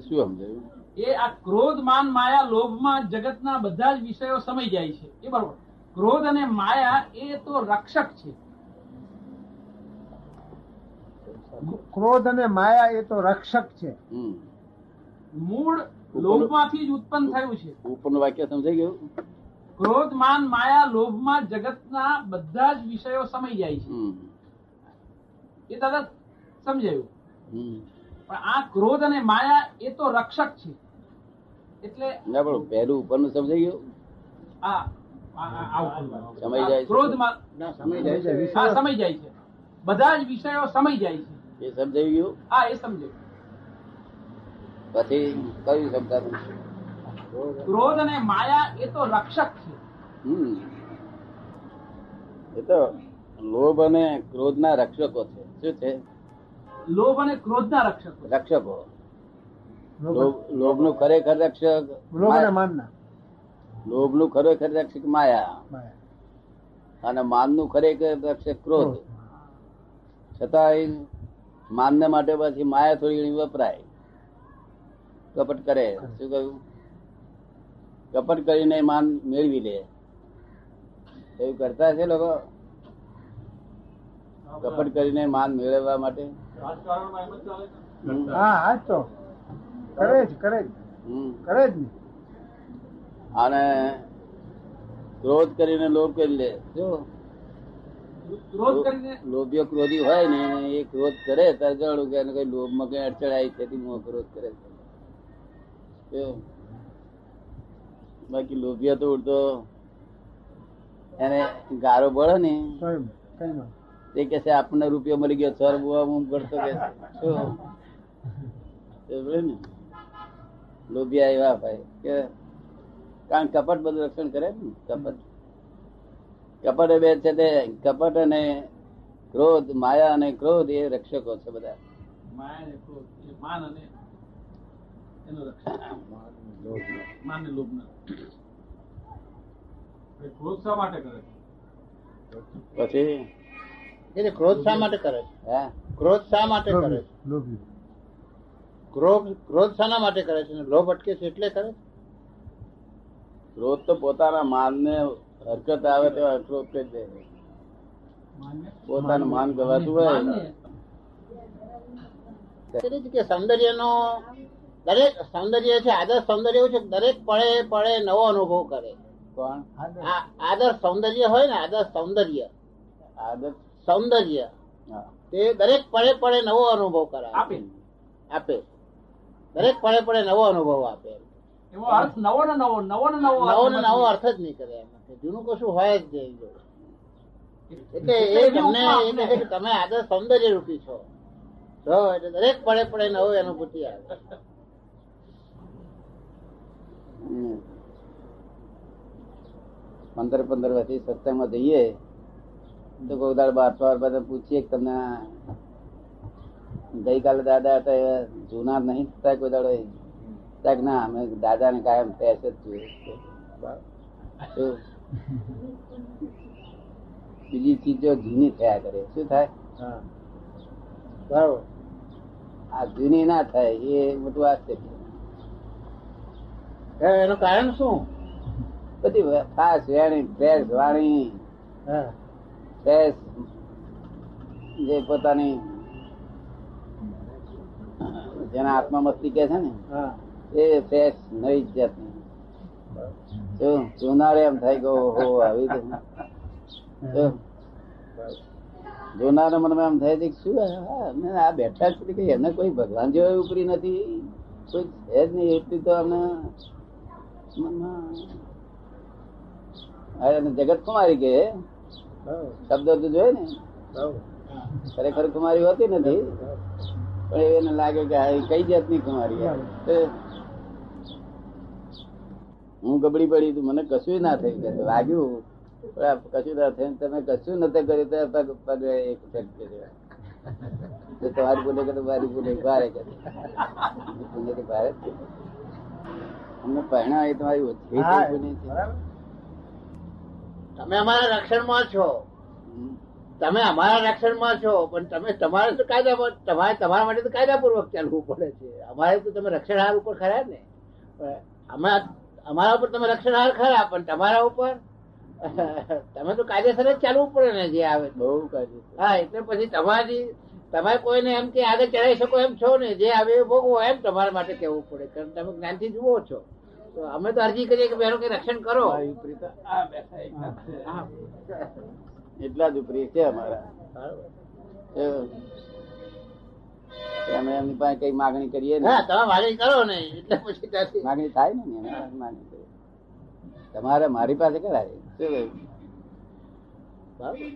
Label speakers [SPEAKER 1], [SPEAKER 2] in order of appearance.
[SPEAKER 1] શું સમજાયું?
[SPEAKER 2] એ આ ક્રોધ માન માયા લોભમાં જગતના બધા જ વિષયો સમય જાય છે. એ બરોબર. ક્રોધ અને માયા એ તો રક્ષક છે.
[SPEAKER 3] ક્રોધ અને માયા એ તો રક્ષક છે.
[SPEAKER 2] મૂળ લોભમાંથી જ ઉત્પન્ન થયું છે.
[SPEAKER 1] ઉપરનું વાક્ય સમજાઈ ગયું?
[SPEAKER 2] ક્રોધ માન માયા લોભમાં જગતના બધા જ વિષયો સમય જાય છે. એ દાદા સમજાયું?
[SPEAKER 1] હમ.
[SPEAKER 2] પણ આ ક્રોધ અને માયા એ તો રક્ષક છે. એટલે
[SPEAKER 1] ના પણ પહેલું ઉપરનું સમજાઈ ગયું?
[SPEAKER 2] આ આ- આ- આ ઉપરનું.
[SPEAKER 1] સમય જાય છે.
[SPEAKER 2] ક્રોધમાં
[SPEAKER 3] સમય જાય છે.
[SPEAKER 2] સમય જાય છે. બધા જ વિષયો સમય જાય છે.
[SPEAKER 1] એ સમજાઈ ગયું?
[SPEAKER 2] હા એ સમજાયું
[SPEAKER 1] પછી કયું સમજાતું?
[SPEAKER 2] ક્રોધ અને માયા એ તો રક્ષક છે.
[SPEAKER 1] હમ. એ તો લોભ અને ક્રોધના રક્ષકો છે. શું છે?
[SPEAKER 2] લોભ અને ક્રોધના રક્ષકો.
[SPEAKER 1] રક્ષકો. લોભનું ખરેખર રક્ષક
[SPEAKER 3] લોભનું
[SPEAKER 1] માયા. ખરેખર રક્ષક માયા. અને માનનું ખરેખર રક્ષક ક્રોધ. છતાંય માનને માટે પછી માયા થોડી ઘણી વપરાય. કપટ કરે. શું કહ્યું? કપટ કરીને માન મેળવી લે. એવું કરતા છે લોકો? કપટ કરીને માન મેળવવા માટે.
[SPEAKER 3] હા હા તો. કરે જ કરે જ. કરે જ ને.
[SPEAKER 1] અને ક્રોધ કરીને લોભ કરી લે.
[SPEAKER 2] જો.
[SPEAKER 1] લોભીઓ ક્રોધી હોય ને એ ક્રોધ કરે ત્યારે જાણું કે એને કઈ લોભમાં કઈ અડચણ આવી છે તેથી મોહ ક્રોધ કરે. છે બાકી લોભીઓ તો ઉડતો. એને ગારો પડે ને.
[SPEAKER 3] કઈ ના
[SPEAKER 1] તે કે છે આપણને રૂપિયો મળી ગયો સર બુવા હું કરતો કે ને. લોભિયા એવા ભાઈ. કે કારણ કપટ બધું રક્ષણ કરે ને કપટ. કપટ બે છે તે કપટ અને ક્રોધ માયા અને ક્રોધ એ રક્ષકો છે બધા. પછી?
[SPEAKER 4] એટલે ક્રોધ શા માટે કરે છે?
[SPEAKER 1] હે?
[SPEAKER 4] ક્રોધ શા માટે કરે છે?
[SPEAKER 3] લોભી
[SPEAKER 4] ક્રોધ ક્રોધ શાના માટે કરે છે? લોભ અટકે છે એટલે કરે છે?
[SPEAKER 1] ક્રોધ તો પોતાના માનને હરકત આવે તેવા ક્રોધ કરી દે પોતાનું માન ગવાતું હોય
[SPEAKER 2] માનને
[SPEAKER 4] એટલે જ કે સૌંદર્યનો દરેક સૌંદર્ય છે આદર્શ સૌંદર્ય એવું છે દરેક પળે પળે નવો અનુભવ કરે.
[SPEAKER 1] કોણ?
[SPEAKER 4] આ આદર્શ સૌંદર્ય હોય ને આદર્શ સૌંદર્ય.
[SPEAKER 1] આદત
[SPEAKER 4] સૌંદર્ય. તે દરેક પળે પળે નવો અનુભવ કરાવે.
[SPEAKER 2] આપે.
[SPEAKER 4] આપે. દરેક પળે પળે નવો અનુભવ આપે.
[SPEAKER 2] એવો અર્થ નવો ને નવો નવો ને નવો
[SPEAKER 4] નવો
[SPEAKER 2] અર્થ
[SPEAKER 4] ને નવો અર્થ જ નહીં કરે જૂનું કશું હોય જ નહીં એટલે એ તમને એ કહે કે તમે આગળ સૌંદર્ય રૂપી છો. તો એટલે દરેક પળે પળે નવો અનુભૂતિ આવે.
[SPEAKER 1] પંદર પંદર વર્ષથી સત્સંગમાં જઈએ. તો કોઈ દાડ બાર બાર બધા પૂછીએ તમને ગઈકાલે દાદા હતા એ જૂના નહીં થતા કોઈ દાડો ક્યાંક ના અમે દાદા ને કાયમ ફેસ જ જોઈએ. બીજી ચીજો જૂની થયા કરે. શું થાય?
[SPEAKER 4] હા. બરાબર.
[SPEAKER 1] આ જૂની ના થાય એ મોટું આશ્ચર્ય
[SPEAKER 4] છે. એનું કારણ શું?
[SPEAKER 1] બધી ખાસ વેણી ફેસ વાણી.
[SPEAKER 4] હા.
[SPEAKER 1] ફ્રેશ જે પોતાની જેના આત્મા મસ્તી કે છે ને એ ફ્રેશ નવી જાતની. જોનારે એમ થાય કે ઓહો આવી તો જોનારા મનમાં એમ થાય છે કે શું આ અમને આ બેઠા છે કે એને કોઈ ભગવાન જેવા ઉપરી નથી? કોઈ છે જ નહીં એટલી તો અમને મનમાં. જગત કુમારી કે? શબ્દ તો જોયે ને. ખરેખર કુમારી હોતી નથી. પણ એને લાગે કે આ કઈ જાતની કુમારી હું ગબડી પડી તું મને કશું ના થઈ કે લાગ્યું પણ કશું ના થયું તમે કશું નતા કર્યું તો પગ પગ એક ફેંકી કર્યો તમારી બોલે કે મારી બોલે ભારે કે પુણ્ય તો ભારે અમને પહેણા એ તમારી ઓછી
[SPEAKER 3] હા,
[SPEAKER 1] પુણ્ય છે
[SPEAKER 3] બરાબર.
[SPEAKER 4] તમે અમારા રક્ષણમાં છો. તમે અમારા રક્ષણમાં છો પણ તમે તમારે તો કાયદા તમારે તમારા માટે તો કાયદાપૂર્વક ચાલવું પડે છે. અમારે તો તમે રક્ષણહાર ઉપર ખરા ને? અમે અમારા ઉપર તમે રક્ષણહાર ખરા પણ તમારા ઉપર? તમે તો કાયદેસર જ ચાલવું પડે ને જે આવે.
[SPEAKER 1] બહુ કાઢી
[SPEAKER 4] હા એટલે પછી તમારી તમે કોઈને એમ કે આગળ ચડાવી શકો એમ છો ને? જે આવે એ ભોગવો એમ તમારા માટે કેવું પડે. કારણ તમે જ્ઞાનથી જુઓ છો. તો અમે તો અરજી કરીએ કે બેનો કે રક્ષણ કરો.
[SPEAKER 1] એટલા જ ઉપરી છે અમારા. એવું. અમે એમની પાસે કઈ માગણી કરીએ ને
[SPEAKER 4] તમે માગણી કરો ને એટલે પછી ત્યાંથી.
[SPEAKER 1] માગણી થાય ને માગણી કરીએ. તમારે મારી પાસે કરાય. શું કહ્યું?
[SPEAKER 4] બરાબર.